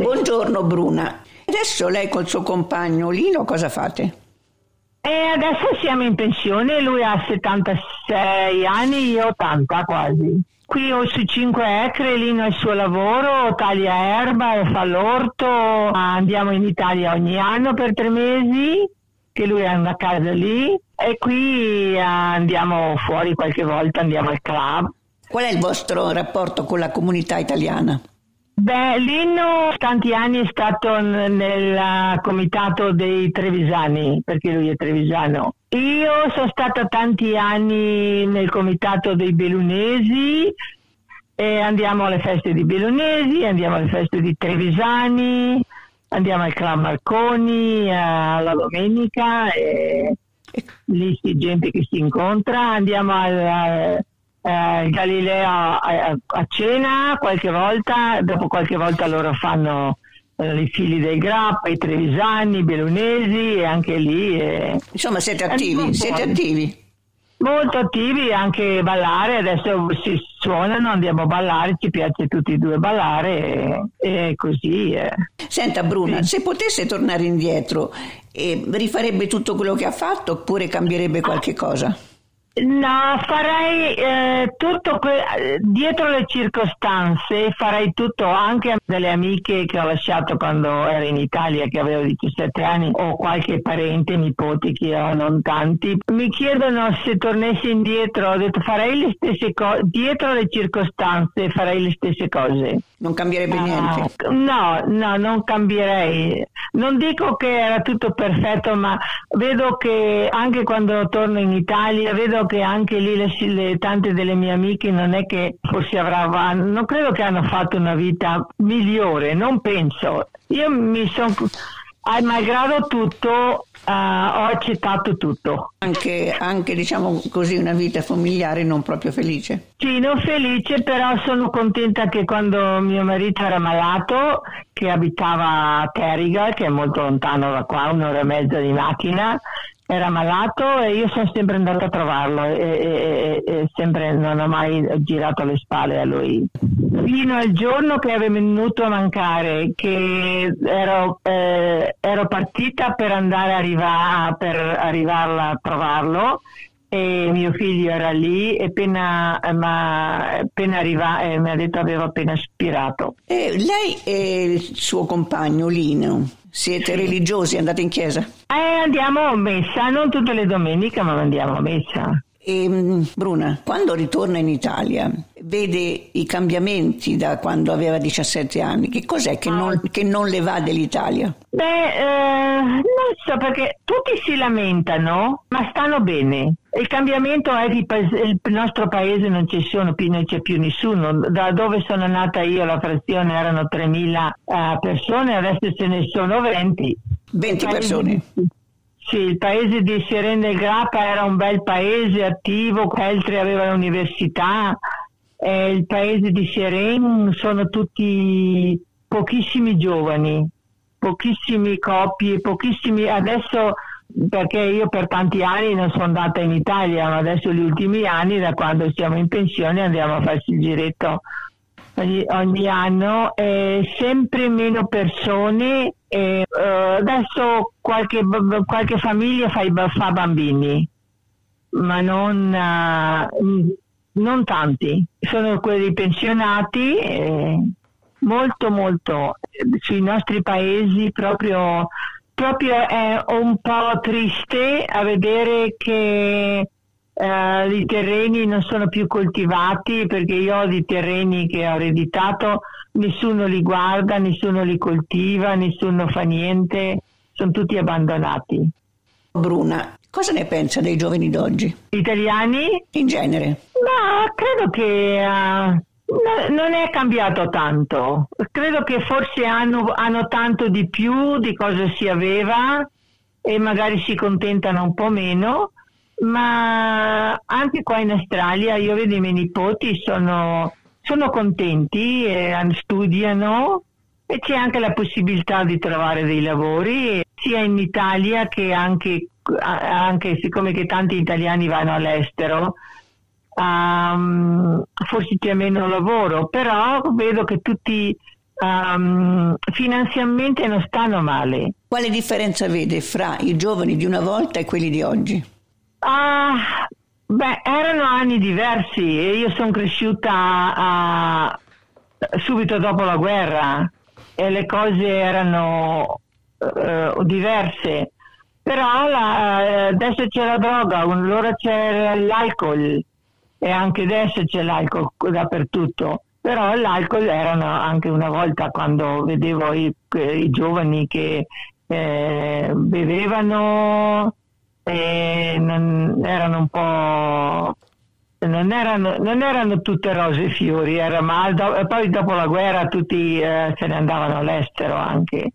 Buongiorno Bruna. Adesso lei col suo compagno Lino cosa fate? E adesso siamo in pensione, lui ha 76 anni, io 80 quasi. Qui ho su 5 acre, Lino ha il suo lavoro, taglia erba, fa l'orto, andiamo in Italia ogni anno per tre mesi, che lui ha una casa lì e qui andiamo fuori qualche volta, andiamo al club. Qual è il vostro rapporto con la comunità italiana? Beh, Lino tanti anni è stato nel comitato dei Trevisani, perché lui è trevisano. Io sono stata tanti anni nel comitato dei Belunesi e andiamo alle feste di Belunesi, andiamo alle feste di Trevisani, andiamo al Club Marconi alla domenica e lì c'è gente che si incontra, andiamo al eh, Galileo a, a, cena qualche volta, dopo qualche volta loro fanno eh, i figli del Grappa, i Trevisani, i Belunesi e anche lì. Eh, Insomma siete attivi, siete attivi. Molto attivi, anche ballare, adesso si suonano, andiamo a ballare, ci piace tutti e due ballare e, e così. Eh. Senta Bruna, sì. se potesse tornare indietro, eh, rifarebbe tutto quello che ha fatto oppure cambierebbe qualche cosa? No, farei eh, tutto que- dietro le circostanze, farei tutto anche delle amiche che ho lasciato quando ero in Italia, che avevo 17 anni, o qualche parente, nipoti che ho, non tanti. Mi chiedono se tornassi indietro, ho detto farei le stesse cose, dietro le circostanze farei le stesse cose. Non cambierebbe no, niente? No, no, non cambierei. Non dico che era tutto perfetto, ma vedo che anche quando torno in Italia, vedo che anche lì le, le, tante delle mie amiche non è che forse avranno, non credo che hanno fatto una vita migliore, non penso. Io mi sono, malgrado tutto, Uh, ho accettato tutto. Anche, anche, diciamo così, una vita familiare non proprio felice? Sì, non felice, però sono contenta che quando mio marito era malato, che abitava a Terrigal, che è molto lontano da qua, un'ora e mezza di macchina, era malato e io sono sempre andata a trovarlo e, e, e, sempre non ho mai girato le spalle a lui. Fino al giorno che è venuto a mancare, che ero, eh, ero partita per andare a per arrivarla a trovarlo e mio figlio era lì e appena, ma, appena arriva, eh, mi ha detto aveva appena spirato. Eh, lei e il suo compagno Lino siete religiosi? Andate in chiesa? Eh, andiamo a messa, non tutte le domeniche, ma andiamo a messa. E, mm, Bruna, quando ritorna in Italia, vede i cambiamenti da quando aveva 17 anni. Che cos'è che, non, ah. che non le va dell'Italia? Beh, eh, non so perché tutti si lamentano, ma stanno bene. Il cambiamento è che il nostro paese non ci sono più, non c'è più nessuno. Da dove sono nata io la frazione erano 3.000 uh, eh, persone, adesso ce ne sono 20. 20 persone? Sì, il paese di Serena del Grappa era un bel paese attivo, Peltri aveva l'università, eh, il paese di Seren sono tutti pochissimi giovani, pochissimi coppie, pochissimi adesso perché io per tanti anni non sono andata in Italia, ma adesso gli ultimi anni, da quando siamo in pensione, andiamo a farci il giretto ogni, anno, e sempre meno persone. E, uh, adesso qualche, qualche famiglia fa, fa, bambini, ma non, uh, non tanti. Sono quelli pensionati. Molto molto sui nostri paesi proprio proprio è un po' triste a vedere che eh, i terreni non sono più coltivati perché io ho dei terreni che ho ereditato, nessuno li guarda, nessuno li coltiva, nessuno fa niente, sono tutti abbandonati. Bruna, cosa ne pensa dei giovani d'oggi? Italiani? In genere. Ma credo che uh, No, non è cambiato tanto, credo che forse hanno, hanno tanto di più di cosa si aveva e magari si contentano un po' meno, ma anche qua in Australia io vedo i miei nipoti sono, sono contenti, studiano e c'è anche la possibilità di trovare dei lavori sia in Italia che anche, anche siccome che tanti italiani vanno all'estero um, forse c'è meno lavoro però vedo che tutti um, finanziariamente non stanno male quale differenza vede fra i giovani di una volta e quelli di oggi? Ah, beh, erano anni diversi e io sono cresciuta a, subito dopo la guerra e le cose erano uh, diverse. Però la, adesso c'è la droga, allora c'è l'alcol e anche adesso c'è l'alcol dappertutto. Però l'alcol erano anche una volta quando vedevo i, i giovani che eh, bevevano e non, erano un po' non erano, non erano tutte rose e fiori, era, ma do, e poi dopo la guerra tutti eh, se ne andavano all'estero anche.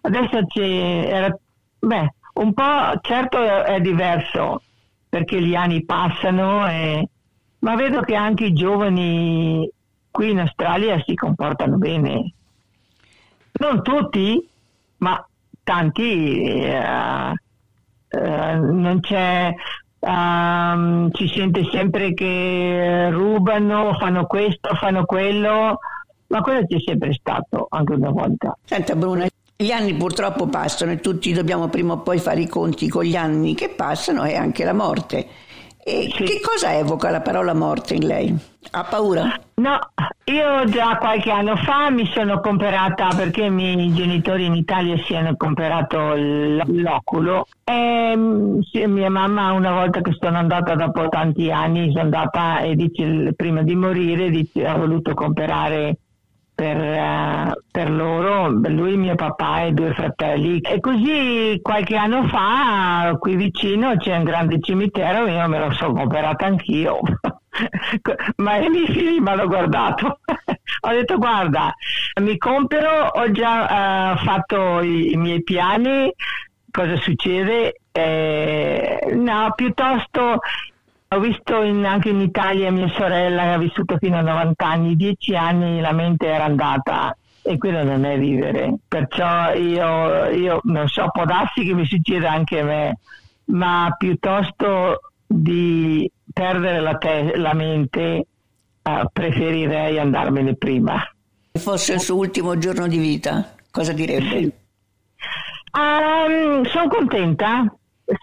Adesso c'è, beh, un po' certo è, diverso perché gli anni passano, e, ma vedo che anche i giovani qui in Australia si comportano bene. Non tutti, ma tanti. Eh, non c'è, um, si sente sempre che rubano, fanno questo, fanno quello, ma quello c'è sempre stato anche una volta. Senta Bruna, gli anni purtroppo passano e tutti dobbiamo prima o poi fare i conti con gli anni che passano e anche la morte. E sì. che cosa evoca la parola morte in lei? Ha paura? No, io già qualche anno fa mi sono comprata, perché i miei genitori in Italia si hanno comprato l'oculo e mm, mia mamma una volta che sono andata dopo tanti anni, sono andata e dice prima di morire dice, ha voluto comprare per, uh, per, loro, lui, mio papà e due fratelli. E così qualche anno fa qui vicino c'è un grande cimitero, io me lo sono comprato anch'io. Ma i miei figli mi hanno guardato. ho detto guarda, mi compro, ho già uh, fatto i, i, miei piani, cosa succede? Eh, no, piuttosto ho visto in, anche in Italia mia sorella che ha vissuto fino a 90 anni, 10 anni la mente era andata e quello non è vivere. Perciò io, io non so, può darsi che mi succeda anche a me, ma piuttosto di perdere la, te- la mente uh, preferirei andarmene prima. Se fosse il suo ultimo giorno di vita, cosa direbbe? Um, sono contenta,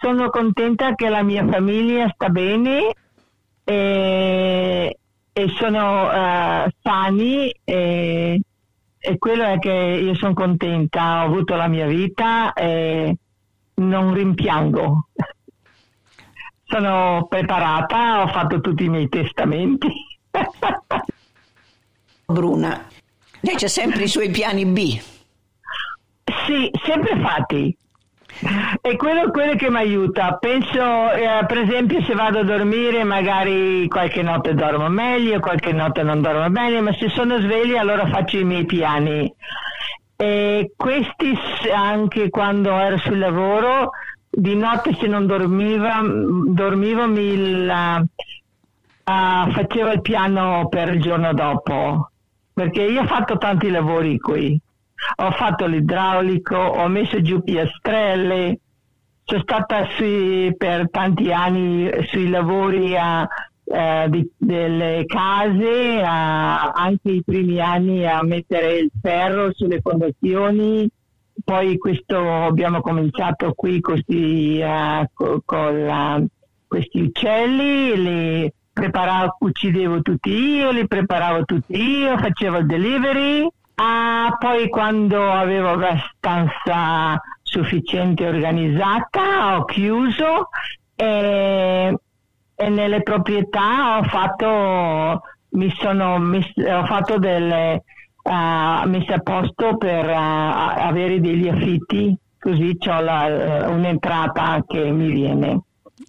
sono contenta che la mia famiglia sta bene e, e sono uh, sani e, e, quello è che io sono contenta, ho avuto la mia vita e non rimpiango. sono preparata, ho fatto tutti i miei testamenti. Bruna, lei c'ha sempre i suoi piani B. Sì, sempre fatti. E quello, quello che mi aiuta, penso eh, per esempio se vado a dormire magari qualche notte dormo meglio, qualche notte non dormo bene, ma se sono sveglia allora faccio i miei piani. E questi anche quando ero sul lavoro, di notte se non dormiva, dormivo mi la, uh, facevo il piano per il giorno dopo, perché io ho fatto tanti lavori qui ho fatto l'idraulico, ho messo giù piastrelle, sono stata sui, per tanti anni sui lavori a, eh, di, delle case, a, anche i primi anni a mettere il ferro sulle fondazioni. Poi questo abbiamo cominciato qui così, uh, con, con la, questi uccelli, li preparavo, uccidevo tutti io, li preparavo tutti io, facevo il delivery Ah, poi quando avevo abbastanza sufficiente organizzata ho chiuso e, e nelle proprietà ho fatto, mi sono mis, ho fatto delle uh, messe a posto per uh, avere degli affitti, così ho la, un'entrata che mi viene.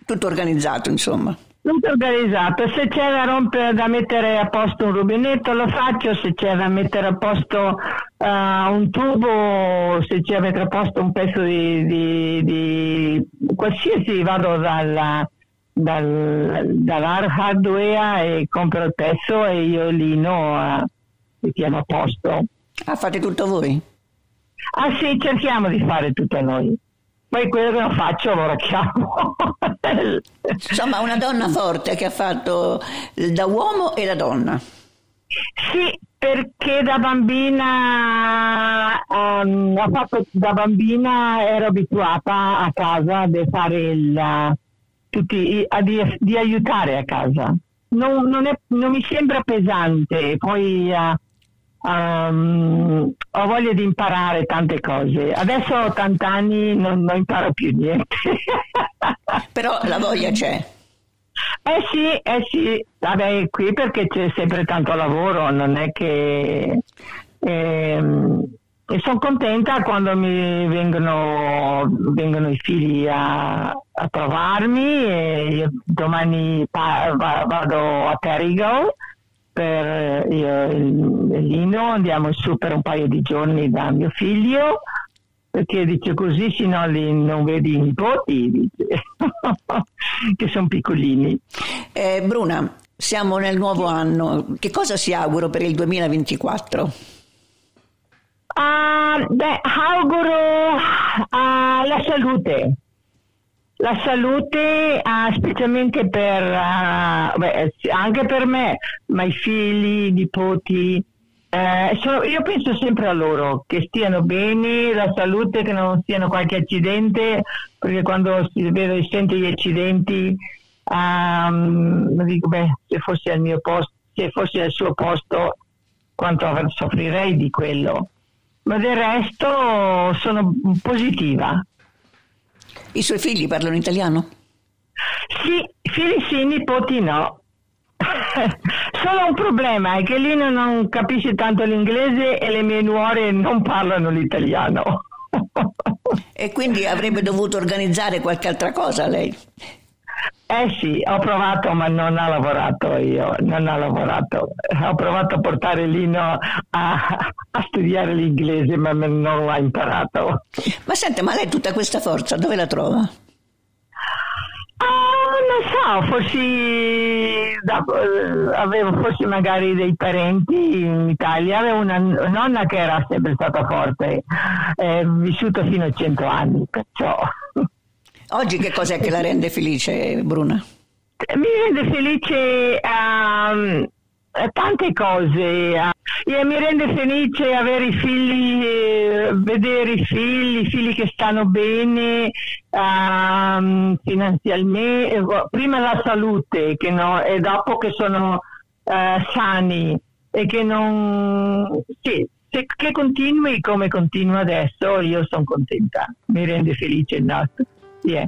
Tutto organizzato, insomma. Tutto organizzato, se c'è da rompere, da mettere a posto un rubinetto lo faccio, se c'è da mettere a posto uh, un tubo, se c'è da mettere a posto un pezzo di, di, di qualsiasi, vado dalla, dal, dall'hardware e compro il pezzo e io lino uh, mettiamo a posto. Ah, fate tutto voi? Ah sì, cerchiamo di fare tutto noi. Poi quello che non faccio lo chiamo. Insomma, una donna forte che ha fatto da uomo e da donna. Sì, perché da bambina, um, fatto, da bambina ero abituata a casa di fare il, tutti, a, di, di, aiutare a casa. Non, non, è, non, mi sembra pesante, poi uh, Um, ho voglia di imparare tante cose. Adesso ho 80 anni, non, non imparo più niente. Però la voglia c'è. Eh sì, eh sì, vabbè, qui perché c'è sempre tanto lavoro, non è che... Ehm, e sono contenta quando mi vengono, vengono i figli a, a trovarmi e domani pa- vado a Perigo per io e Lino andiamo su per un paio di giorni da mio figlio perché dice così se no li, non vedi i nipoti che sono piccolini. Eh, Bruna siamo nel nuovo anno. Che cosa si auguro per il 2024? Uh, beh, auguro uh, la salute la salute uh, specialmente per, uh, beh, anche per me, ma i figli, i nipoti. Eh, sono, io penso sempre a loro che stiano bene, la salute, che non siano qualche accidente, perché quando si vedo e sento gli accidenti, um, dico, beh, se fossi al mio posto, se fossi al suo posto, quanto soffrirei di quello. Ma del resto sono positiva. I suoi figli parlano italiano? Sì, figli sì, nipoti no. Solo un problema è che Lino non capisce tanto l'inglese e le mie nuore non parlano l'italiano. e quindi avrebbe dovuto organizzare qualche altra cosa lei? Eh sì, ho provato ma non ha lavorato io, non ha lavorato. Ho provato a portare Lino a, a studiare l'inglese ma non l'ha imparato. Ma sente, ma lei tutta questa forza dove la trova? Ah, non so, forse avevo forse magari dei parenti in Italia, avevo una nonna che era sempre stata forte, eh, vissuta fino a 100 anni, perciò Oggi che cos'è che la rende felice, Bruna? Mi rende felice um, tante cose. Uh, mi rende felice avere i figli, eh, vedere i figli, i figli che stanno bene uh, finanzialmente, eh, prima la salute no, e dopo che sono uh, sani e che non... Sì, che continui come continua adesso, io sono contenta, mi rende felice il nostro. Yeah.